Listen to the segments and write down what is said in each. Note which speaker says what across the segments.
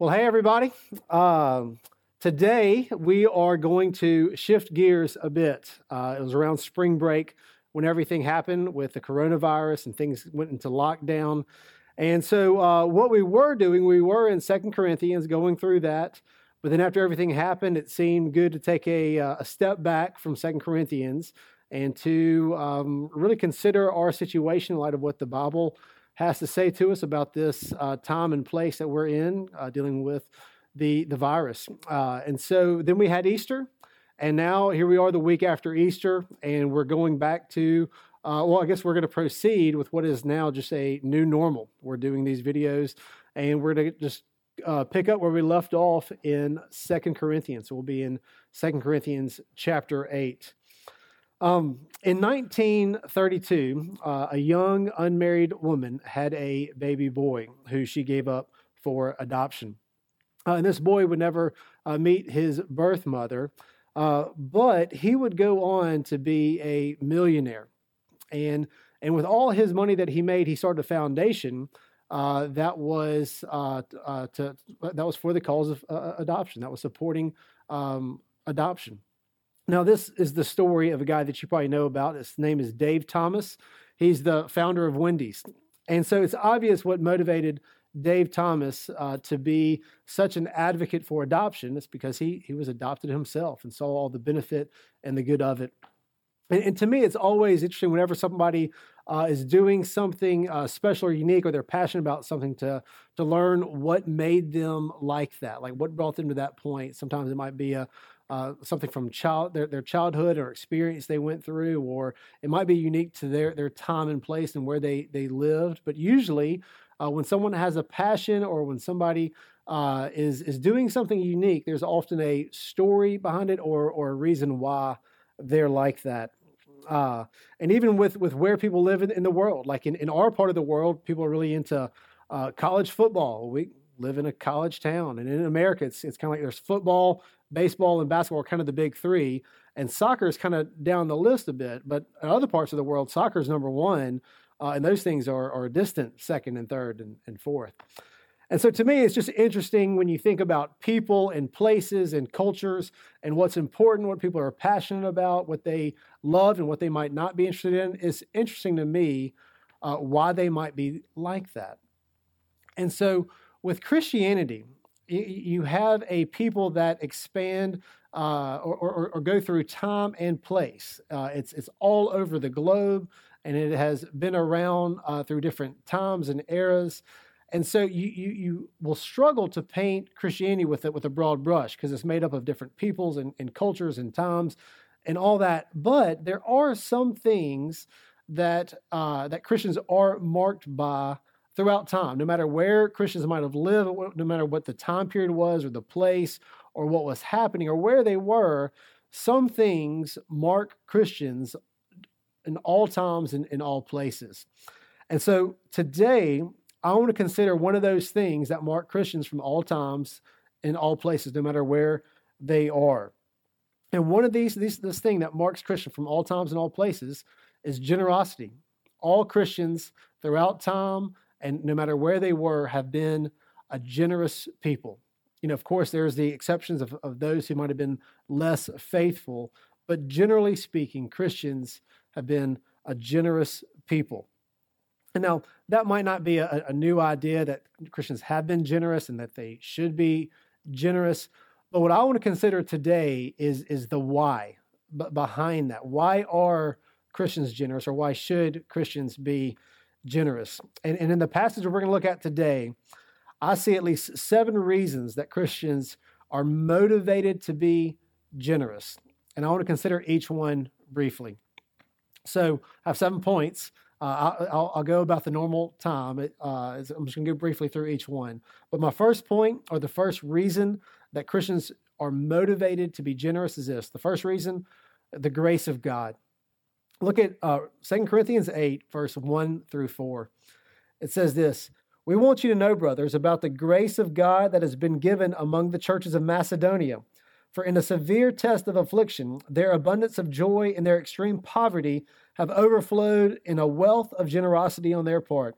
Speaker 1: Well, hey, everybody. Um, today we are going to shift gears a bit. Uh, it was around spring break when everything happened with the coronavirus and things went into lockdown. And so, uh, what we were doing, we were in Second Corinthians going through that. But then, after everything happened, it seemed good to take a, uh, a step back from Second Corinthians and to um, really consider our situation in light of what the Bible has to say to us about this uh, time and place that we're in, uh, dealing with the the virus. Uh, and so then we had Easter, and now here we are the week after Easter, and we're going back to. Uh, well, I guess we're going to proceed with what is now just a new normal. We're doing these videos, and we're going to just uh, pick up where we left off in Second Corinthians. we'll be in Second Corinthians chapter eight. Um, in 1932, uh, a young unmarried woman had a baby boy who she gave up for adoption. Uh, and this boy would never uh, meet his birth mother, uh, but he would go on to be a millionaire. And, and with all his money that he made, he started a foundation uh, that was uh, to, that was for the cause of adoption. That was supporting um, adoption. Now, this is the story of a guy that you probably know about. His name is Dave Thomas. He's the founder of Wendy's. And so it's obvious what motivated Dave Thomas uh, to be such an advocate for adoption. It's because he, he was adopted himself and saw all the benefit and the good of it. And, and to me, it's always interesting whenever somebody uh, is doing something uh, special or unique or they're passionate about something to, to learn what made them like that, like what brought them to that point. Sometimes it might be a, uh, something from child their, their childhood or experience they went through, or it might be unique to their, their time and place and where they, they lived. But usually, uh, when someone has a passion or when somebody uh, is, is doing something unique, there's often a story behind it or, or a reason why they're like that. Uh, and even with, with where people live in, in the world, like in, in our part of the world, people are really into uh, college football. We live in a college town, and in America, it's, it's kind of like there's football, baseball and basketball are kind of the big three, and soccer is kind of down the list a bit. But in other parts of the world, soccer is number one, uh, and those things are, are distant second and third and, and fourth. And so to me, it's just interesting when you think about people and places and cultures and what's important, what people are passionate about, what they love and what they might not be interested in. It's interesting to me uh, why they might be like that. And so with Christianity, you have a people that expand uh, or, or, or, go through time and place. Uh, it's, it's all over the globe and it has been around uh, through different times and eras. And so you, you, you will struggle to paint Christianity with it with a broad brush because it's made up of different peoples and, and cultures and times and all that. But there are some things that, uh, that Christians are marked by throughout time, no matter where Christians might have lived, no matter what the time period was or the place or what was happening or where they were, some things mark Christians in all times and in all places. And so today, I want to consider one of those things that mark Christians from all times in all places, no matter where they are. And one of these, these this thing that marks Christian from all times and all places is generosity. All Christians throughout time and no matter where they were, have been a generous people. You know, of course, there's the exceptions of, of those who might have been less faithful, but generally speaking, Christians have been a generous people. And now, that might not be a, a new idea that Christians have been generous and that they should be generous. But what I want to consider today is, is the why behind that. Why are Christians generous, or why should Christians be generous. And, and in the passage we're going to look at today, I see at least seven reasons that Christians are motivated to be generous. And I want to consider each one briefly. So I have seven points. Uh, I'll, I'll, go about the normal time. Uh, I'm just going to go briefly through each one. But my first point, or the first reason that Christians are motivated to be generous, is this the first reason, the grace of God. Look at uh, 2 Corinthians 8, verse 1 through 4. It says this We want you to know, brothers, about the grace of God that has been given among the churches of Macedonia. For in a severe test of affliction, their abundance of joy and their extreme poverty have overflowed in a wealth of generosity on their part.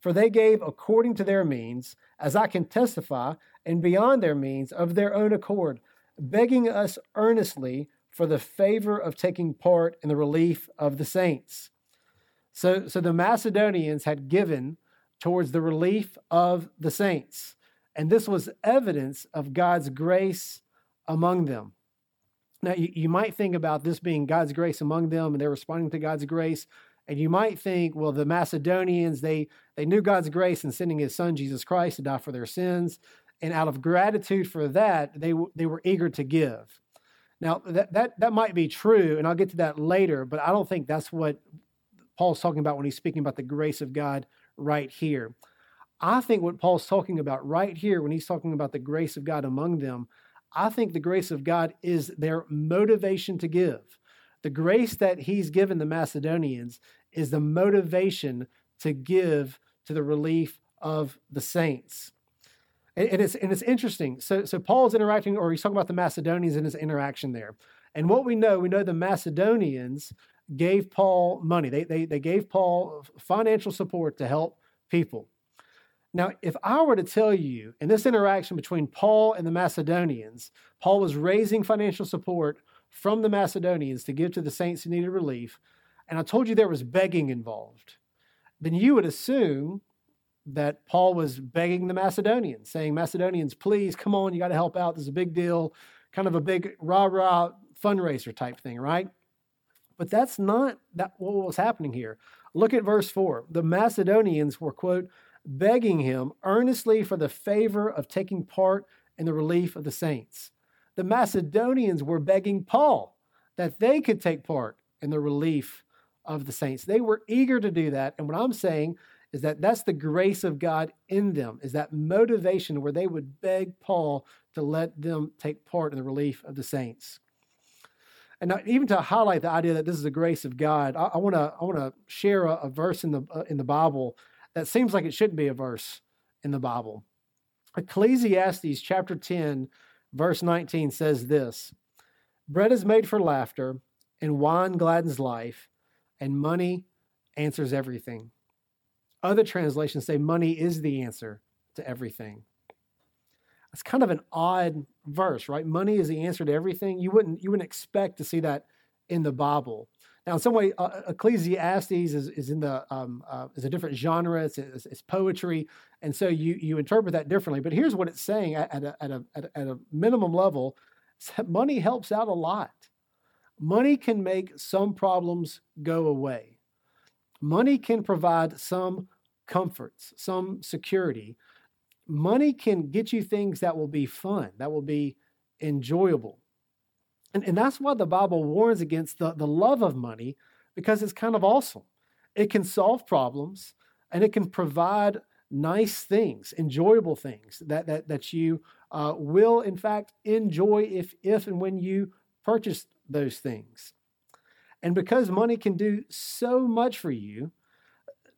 Speaker 1: For they gave according to their means, as I can testify, and beyond their means of their own accord, begging us earnestly for the favor of taking part in the relief of the saints. So, so the Macedonians had given towards the relief of the saints. And this was evidence of God's grace among them. Now, you, you might think about this being God's grace among them and they're responding to God's grace. And you might think, well, the Macedonians, they, they knew God's grace in sending his son, Jesus Christ, to die for their sins. And out of gratitude for that, they, they were eager to give. Now, that, that, that might be true, and I'll get to that later, but I don't think that's what Paul's talking about when he's speaking about the grace of God right here. I think what Paul's talking about right here, when he's talking about the grace of God among them, I think the grace of God is their motivation to give. The grace that he's given the Macedonians is the motivation to give to the relief of the saints. And, and, it's and it's interesting. So so Paul's interacting, or he's talking about the Macedonians and his interaction there. And what we know, we know the Macedonians gave Paul money. They, they, they gave Paul financial support to help people. Now, if I were to tell you in this interaction between Paul and the Macedonians, Paul was raising financial support from the Macedonians to give to the saints who needed relief, and I told you there was begging involved, then you would assume that Paul was begging the Macedonians, saying, Macedonians, please come on, you got to help out. This is a big deal, kind of a big rah rah fundraiser type thing, right? But that's not that what was happening here. Look at verse 4. The Macedonians were, quote, begging him earnestly for the favor of taking part in the relief of the saints. The Macedonians were begging Paul that they could take part in the relief of the saints. They were eager to do that. And what I'm saying is that that's the grace of God in them, is that motivation where they would beg Paul to let them take part in the relief of the saints. And now, even to highlight the idea that this is the grace of God, I want to I want to share a, a, verse in the uh, in the Bible that seems like it shouldn't be a verse in the Bible. Ecclesiastes chapter 10, verse 19 says this Bread is made for laughter, and wine gladdens life, and money answers everything. Other translations say money is the answer to everything. It's kind of an odd verse, right? Money is the answer to everything. You wouldn't you wouldn't expect to see that in the Bible. Now, in some way, uh, Ecclesiastes is, is in the um, uh, is a different genre. It's, it's, it's, poetry, and so you you interpret that differently. But here's what it's saying at, at, a, at, a, at a minimum level: money helps out a lot. Money can make some problems go away. Money can provide some comforts, some security. Money can get you things that will be fun, that will be enjoyable. And, and that's why the Bible warns against the, the love of money, because it's kind of awesome. It can solve problems and it can provide nice things, enjoyable things that, that, that you uh, will, in fact, enjoy if, if and when you purchase those things. And because money can do so much for you,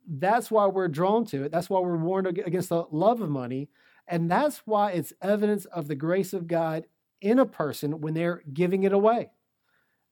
Speaker 1: that's why we're drawn to it. That's why we're warned against the love of money. And that's why it's evidence of the grace of God in a person when they're giving it away.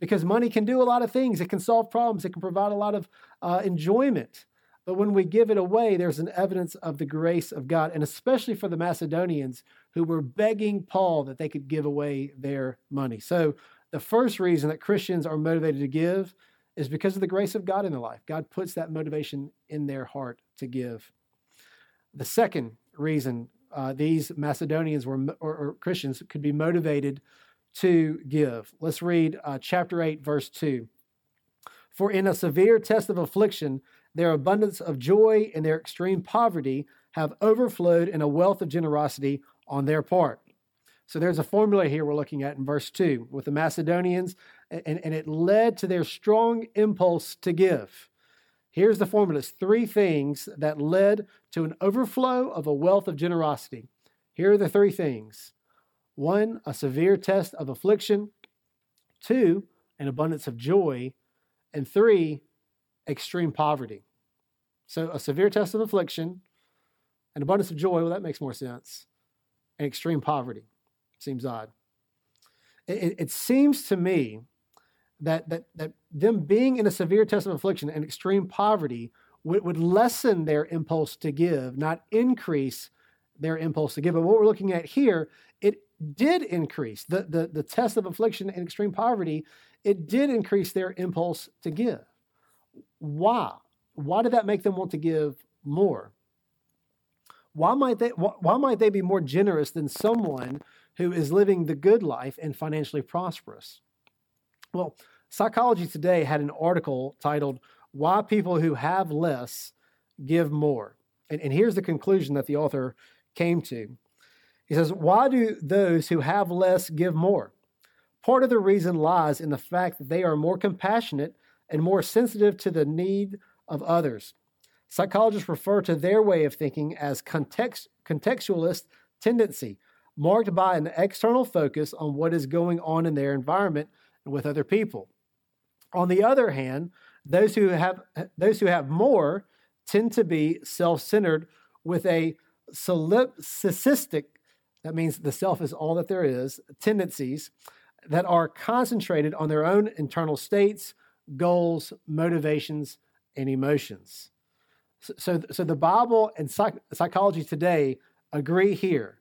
Speaker 1: Because money can do a lot of things, it can solve problems, it can provide a lot of uh, enjoyment. But when we give it away, there's an evidence of the grace of God, and especially for the Macedonians who were begging Paul that they could give away their money. So, the first reason that Christians are motivated to give is because of the grace of God in their life. God puts that motivation in their heart to give. The second reason uh, these Macedonians were or, or, Christians could be motivated to give. Let's read uh, chapter 8, verse 2. For in a severe test of affliction, their abundance of joy and their extreme poverty have overflowed in a wealth of generosity on their part. So there's a formula here we're looking at in verse 2 with the Macedonians, and, and it led to their strong impulse to give. Here's the formula it's three things that led to an overflow of a wealth of generosity. Here are the three things one, a severe test of affliction, two, an abundance of joy, and three, extreme poverty. So, a severe test of affliction, an abundance of joy, well, that makes more sense, and extreme poverty. Seems odd. It, it seems to me that, that, that them being in a severe test of affliction and extreme poverty would, would lessen their impulse to give, not increase their impulse to give. But what we're looking at here, it did increase. The, the, the test of affliction and extreme poverty, it did increase their impulse to give. Why? Why did that make them want to give more? Why might they, why might they be more generous than someone who is living the good life and financially prosperous? Well, Psychology Today had an article titled, Why People Who Have Less Give More. And, and here's the conclusion that the author came to. He says, Why do those who have less give more? Part of the reason lies in the fact that they are more compassionate and more sensitive to the need of others. Psychologists refer to their way of thinking as context, contextualist tendency, marked by an external focus on what is going on in their environment with other people. On the other hand, those who have those who have more tend to be self-centered with a solipsistic that means the self is all that there is tendencies that are concentrated on their own internal states goals motivations and emotions so, so the bible and psych- psychology today agree here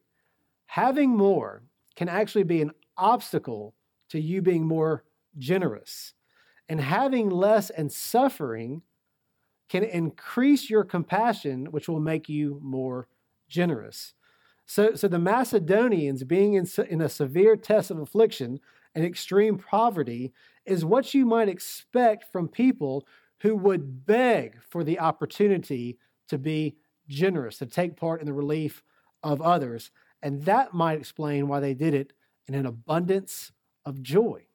Speaker 1: having more can actually be an obstacle to you being more generous and having less and suffering can increase your compassion, which will make you more generous. So, so the Macedonians being in, in a severe test of affliction and extreme poverty is what you might expect from people who would beg for the opportunity to be generous, to take part in the relief of others. And that might explain why they did it in an abundance of joy.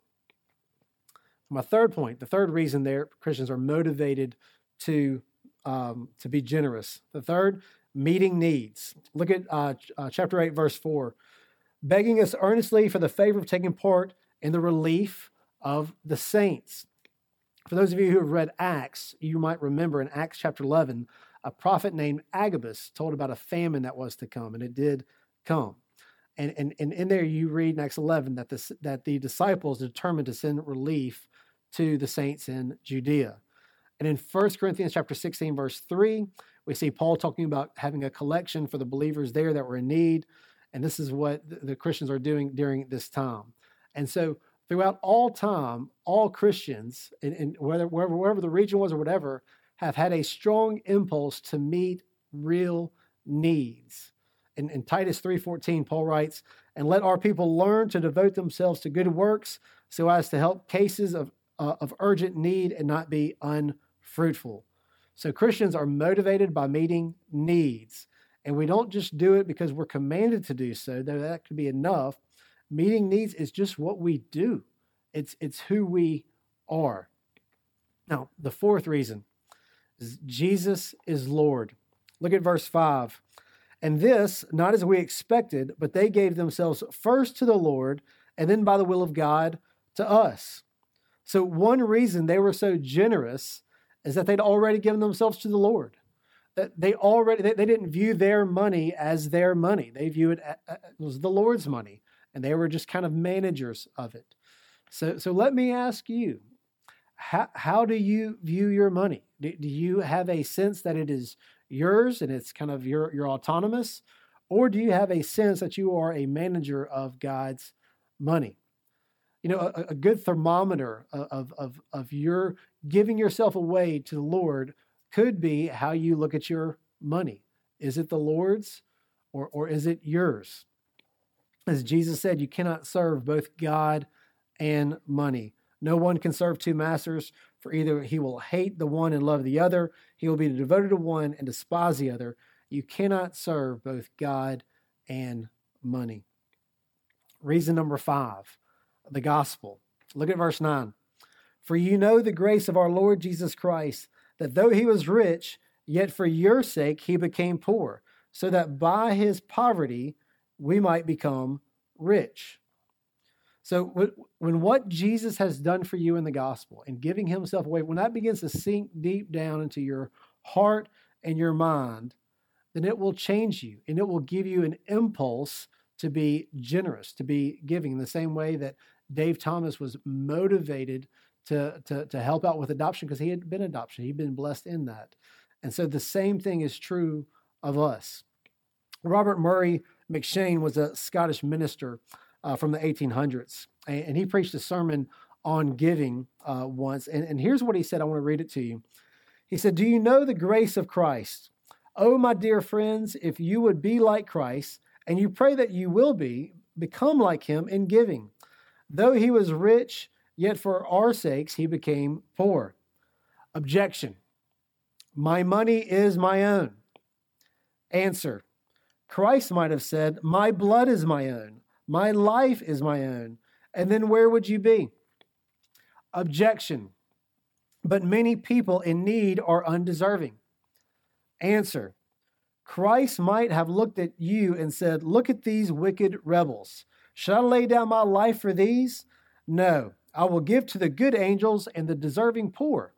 Speaker 1: My third point, the third reason there Christians are motivated to um, to be generous. The third, meeting needs. Look at uh, uh, chapter eight, verse four, begging us earnestly for the favor of taking part in the relief of the saints. For those of you who have read Acts, you might remember in Acts chapter 11, a prophet named Agabus told about a famine that was to come, and it did come. And, and, and in there, you read in Acts 11 that, the that the disciples determined to send relief to the saints in Judea. And in 1 Corinthians chapter 16, verse 3, we see Paul talking about having a collection for the believers there that were in need. And this is what the Christians are doing during this time. And so throughout all time, all Christians, and, and whether wherever, wherever the region was or whatever, have had a strong impulse to meet real needs. In, in Titus 3:14, Paul writes, "And let our people learn to devote themselves to good works, so as to help cases of uh, of urgent need and not be unfruitful. So Christians are motivated by meeting needs. And we don't just do it because we're commanded to do so, though that could be enough. Meeting needs is just what we do. It's it's who we are. Now, the fourth reason is Jesus is Lord. Look at verse 5. And this, not as we expected, but they gave themselves first to the Lord, and then by the will of God to us. So, one reason they were so generous is that they'd already given themselves to the Lord. They already they, didn't view their money as their money. They view it as, was the Lord's money, and they were just kind of managers of it. So, so let me ask you, how, how do you view your money? Do you have a sense that it is yours and it's kind of your, your autonomous? Or do you have a sense that you are a manager of God's money? you know, a, a good thermometer of, of, of your giving yourself away to the Lord could be how you look at your money. Is it the Lord's or, or is it yours? As Jesus said, you cannot serve both God and money. No one can serve two masters, for either he will hate the one and love the other, he will be devoted to one and despise the other. You cannot serve both God and money. Reason number five the gospel. Look at verse 9. For you know the grace of our Lord Jesus Christ, that though he was rich, yet for your sake he became poor, so that by his poverty we might become rich. So, when what Jesus has done for you in the gospel and giving himself away, when that begins to sink deep down into your heart and your mind, then it will change you and it will give you an impulse to be generous, to be giving, in the same way that Dave Thomas was motivated to, to, to help out with adoption because he had been adoption. He'd been blessed in that. And so the same thing is true of us. Robert Murray M'Cheyne was a Scottish minister uh, from the 1800s, and, and, he preached a sermon on giving uh, once. And, and here's what he said I want to read it to you. He said, Do you know the grace of Christ? Oh, my dear friends, if you would be like Christ, and you pray that you will be, become like him in giving. Though he was rich, yet for our sakes he became poor. Objection My money is my own. Answer Christ might have said, My blood is my own, my life is my own. And then where would you be? Objection But many people in need are undeserving. Answer Christ might have looked at you and said, Look at these wicked rebels. Should I lay down my life for these? No, I will give to the good angels and the deserving poor.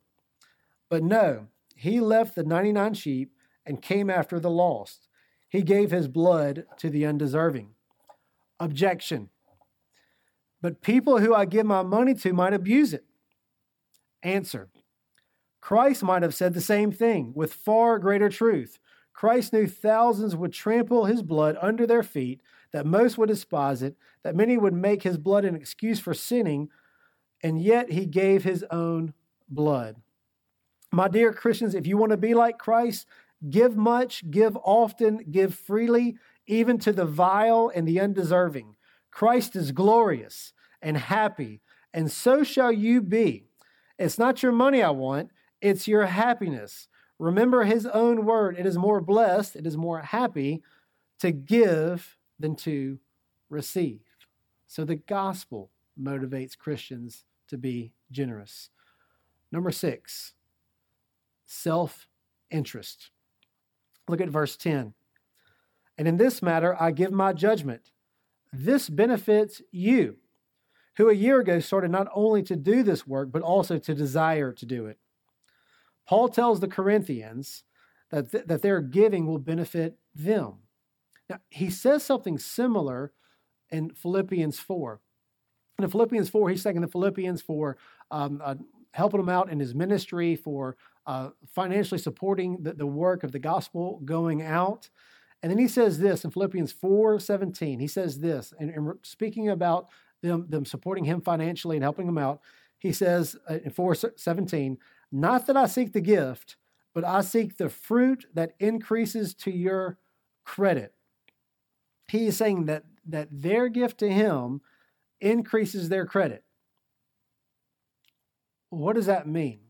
Speaker 1: But no, he left the 99 sheep and came after the lost. He gave his blood to the undeserving. Objection. But people who I give my money to might abuse it. Answer. Christ might have said the same thing with far greater truth. Christ knew thousands would trample his blood under their feet, that most would despise it, that many would make his blood an excuse for sinning, and yet he gave his own blood. My dear Christians, if you want to be like Christ, give much, give often, give freely, even to the vile and the undeserving. Christ is glorious and happy, and so shall you be. It's not your money I want, it's your happiness. Remember his own word it is more blessed, it is more happy to give than to receive. So the gospel motivates Christians to be generous. Number six, self interest. Look at verse 10. And in this matter, I give my judgment. This benefits you, who a year ago started not only to do this work, but also to desire to do it. Paul tells the Corinthians that, th- that their giving will benefit them. Now, he says something similar in Philippians 4. In Philippians 4, he's thanking the Philippians for um, uh, helping him out in his ministry, for uh, financially supporting the, the work of the gospel going out. And then he says this in Philippians 4 17. He says this, and, and speaking about them, them supporting him financially and helping him out, he says uh, in 4 17, Not that I seek the gift, but I seek the fruit that increases to your credit. He is saying that, that their gift to him increases their credit. What does that mean?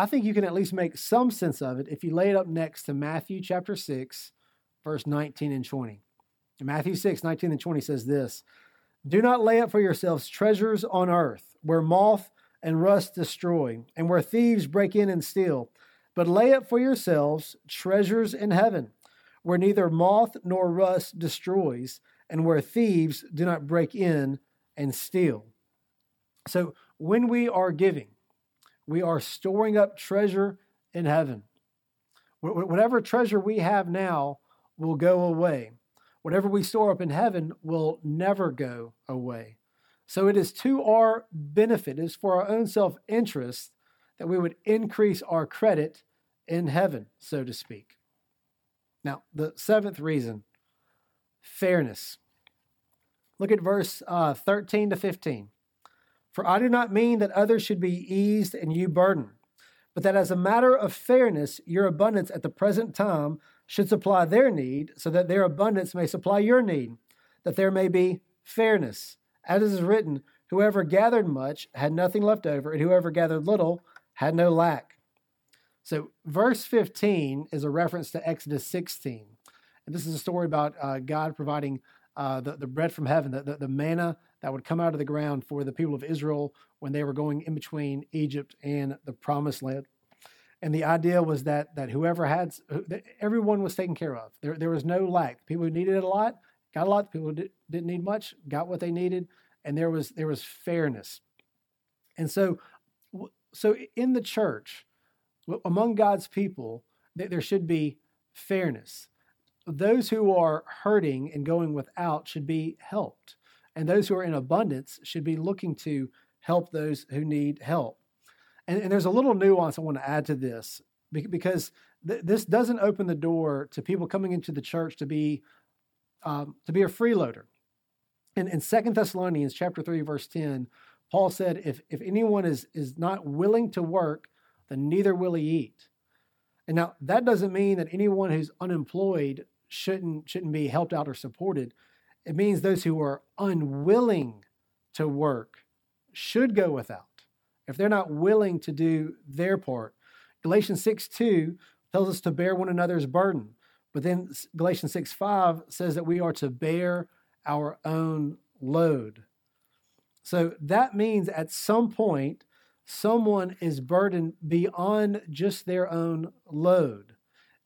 Speaker 1: I think you can at least make some sense of it if you lay it up next to Matthew chapter 6, verse 19 and 20. Matthew 6, 19 and 20 says this Do not lay up for yourselves treasures on earth, where moth and rust destroy, and where thieves break in and steal, but lay up for yourselves treasures in heaven, where neither moth nor rust destroys, and where thieves do not break in and steal. So when we are giving, we are storing up treasure in heaven. Whatever treasure we have now will go away. Whatever we store up in heaven will never go away. So it is to our benefit, it is for our own self interest that we would increase our credit in heaven, so to speak. Now, the seventh reason fairness. Look at verse uh, 13 to 15. For I do not mean that others should be eased and you burdened, but that as a matter of fairness, your abundance at the present time should supply their need, so that their abundance may supply your need, that there may be fairness. As is written, whoever gathered much had nothing left over, and whoever gathered little had no lack. So, verse 15 is a reference to Exodus 16. And this is a story about uh, God providing uh, the, the bread from heaven, the, the, the manna that would come out of the ground for the people of Israel when they were going in between Egypt and the promised land. And the idea was that that whoever had that everyone was taken care of. There there was no lack. People who needed it a lot got a lot. People who did, didn't need much got what they needed, and there was there was fairness. And so so in the church, among God's people, there should be fairness. Those who are hurting and going without should be helped and those who are in abundance should be looking to help those who need help. And, and there's a little nuance I want to add to this because th- this doesn't open the door to people coming into the church to be um, to be a freeloader. In, in 2 Thessalonians chapter 3, verse 10, Paul said, if, if anyone is, is not willing to work, then neither will he eat. And now that doesn't mean that anyone who's unemployed shouldn't, shouldn't be helped out or supported. It means those who are unwilling to work should go without if they're not willing to do their part. Galatians 6 2 tells us to bear one another's burden. But then Galatians 6 5 says that we are to bear our own load. So that means at some point, someone is burdened beyond just their own load.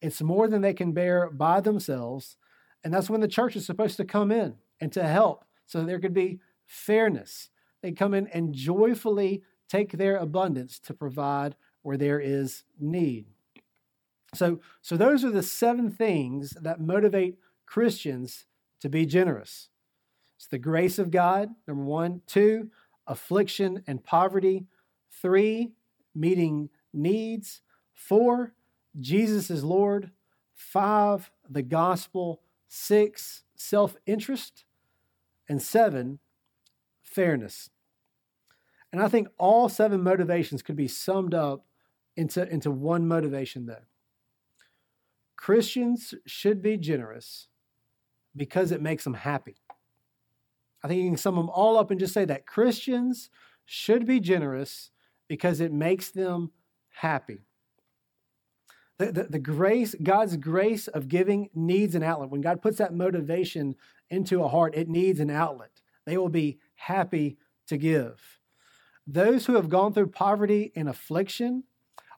Speaker 1: It's more than they can bear by themselves. And that's when the church is supposed to come in and to help so there could be fairness. They come in and joyfully take their abundance to provide where there is need. So, so those are the seven things that motivate Christians to be generous. It's the grace of God, number one. Two, affliction and poverty. Three, meeting needs. Four, Jesus is Lord. Five, the gospel. Six, self interest. And seven, fairness. And I think all seven motivations could be summed up into, into one motivation, though. Christians should be generous because it makes them happy. I think you can sum them all up and just say that Christians should be generous because it makes them happy. The, the, the, grace, God's grace of giving needs an outlet. When God puts that motivation into a heart, it needs an outlet. They will be happy to give. Those who have gone through poverty and affliction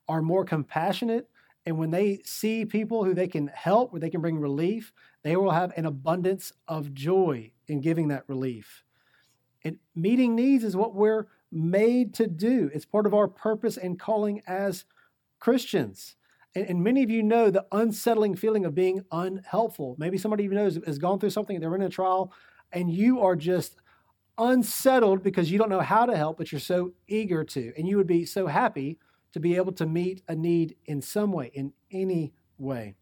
Speaker 1: are more compassionate. And when they see people who they can help, where they can bring relief, they will have an abundance of joy in giving that relief. And meeting needs is what we're made to do. It's part of our purpose and calling as Christians. And, and, many of you know the unsettling feeling of being unhelpful. Maybe somebody you know has, has gone through something, they're in a trial, and you are just unsettled because you don't know how to help, but you're so eager to. And you would be so happy to be able to meet a need in some way, in any way.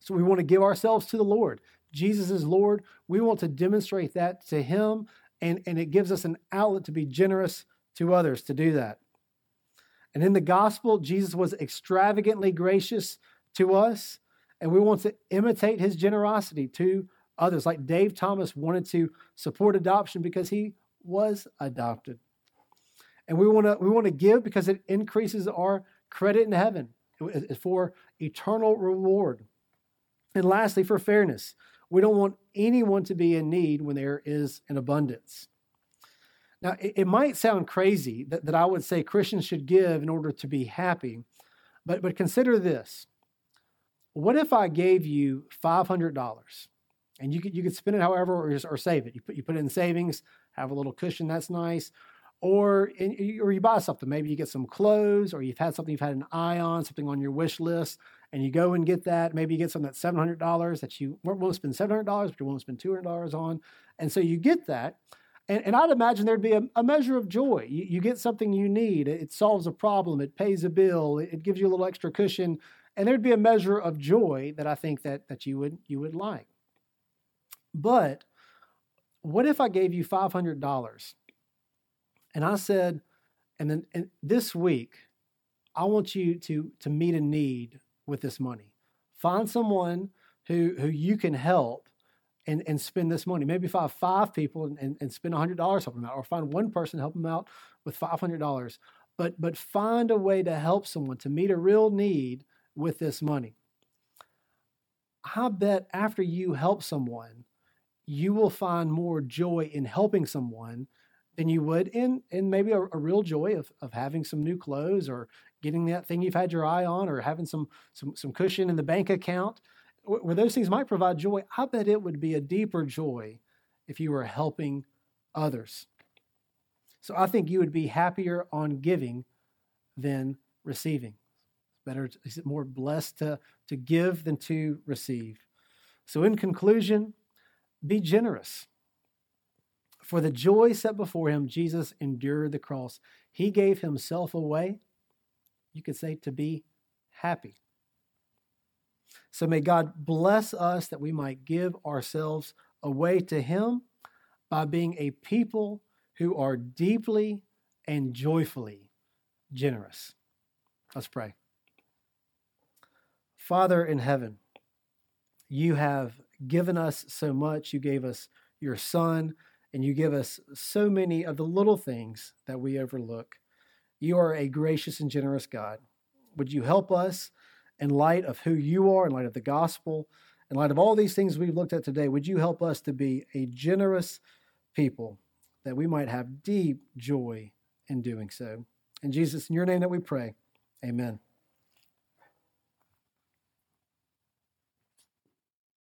Speaker 1: So we want to give ourselves to the Lord. Jesus is Lord. We want to demonstrate that to Him, and, and it gives us an outlet to be generous to others to do that. And in the gospel, Jesus was extravagantly gracious to us, and we want to imitate His generosity to others. Like Dave Thomas wanted to support adoption because he was adopted. And we want to we want to give because it increases our credit in heaven uh, uh, for eternal reward. And lastly, for fairness, we don't want anyone to be in need when there is an abundance. Now, it, it might sound crazy that, that I would say Christians should give in order to be happy, but, but consider this. What if I gave you $500 and you could, you could spend it however or, or save it? You put, you put it in savings, have a little cushion, that's nice or in, or you buy something. Maybe you get some clothes, or you've had something you've had an eye on, something on your wish list, and you go and get that. Maybe you get something that's seven hundred dollars that you to spend seven hundred dollars, but you want to spend two hundred dollars on, and so you get that. And, and I'd imagine there'd be a, a measure of joy. You, you, get something you need. It, solves a problem. It pays a bill. It, it gives you a little extra cushion, and there'd be a measure of joy that I think that that you would you would like. But what if I gave you five hundred dollars? And I said, and then and this week, I want you to to meet a need with this money. Find someone who who you can help and, and spend this money. Maybe find five people and, and, and spend $100 helping them out, or find one person, help them out with $500. But, but find a way to help someone to meet a real need with this money. I bet after you help someone, you will find more joy in helping someone than you would in in maybe a, a, real joy of, of having some new clothes or getting that thing you've had your eye on or having some some some cushion in the bank account where those things might provide joy i bet it would be a deeper joy if you were helping others so i think you would be happier on giving than receiving it's better is it more blessed to to give than to receive so in conclusion be generous For the joy set before him, Jesus endured the cross. He gave himself away, you could say, to be happy. So may God bless us that we might give ourselves away to him by being a people who are deeply and joyfully generous. Let's pray. Father in heaven, you have given us so much. You gave us your Son, and you give us so many of the little things that we overlook. You are a gracious and generous God. Would you help us in light of who you are, in light of the gospel, in light of all these things we've looked at today? Would you help us to be a generous people that we might have deep joy in doing so? In Jesus, in your name that we pray, amen.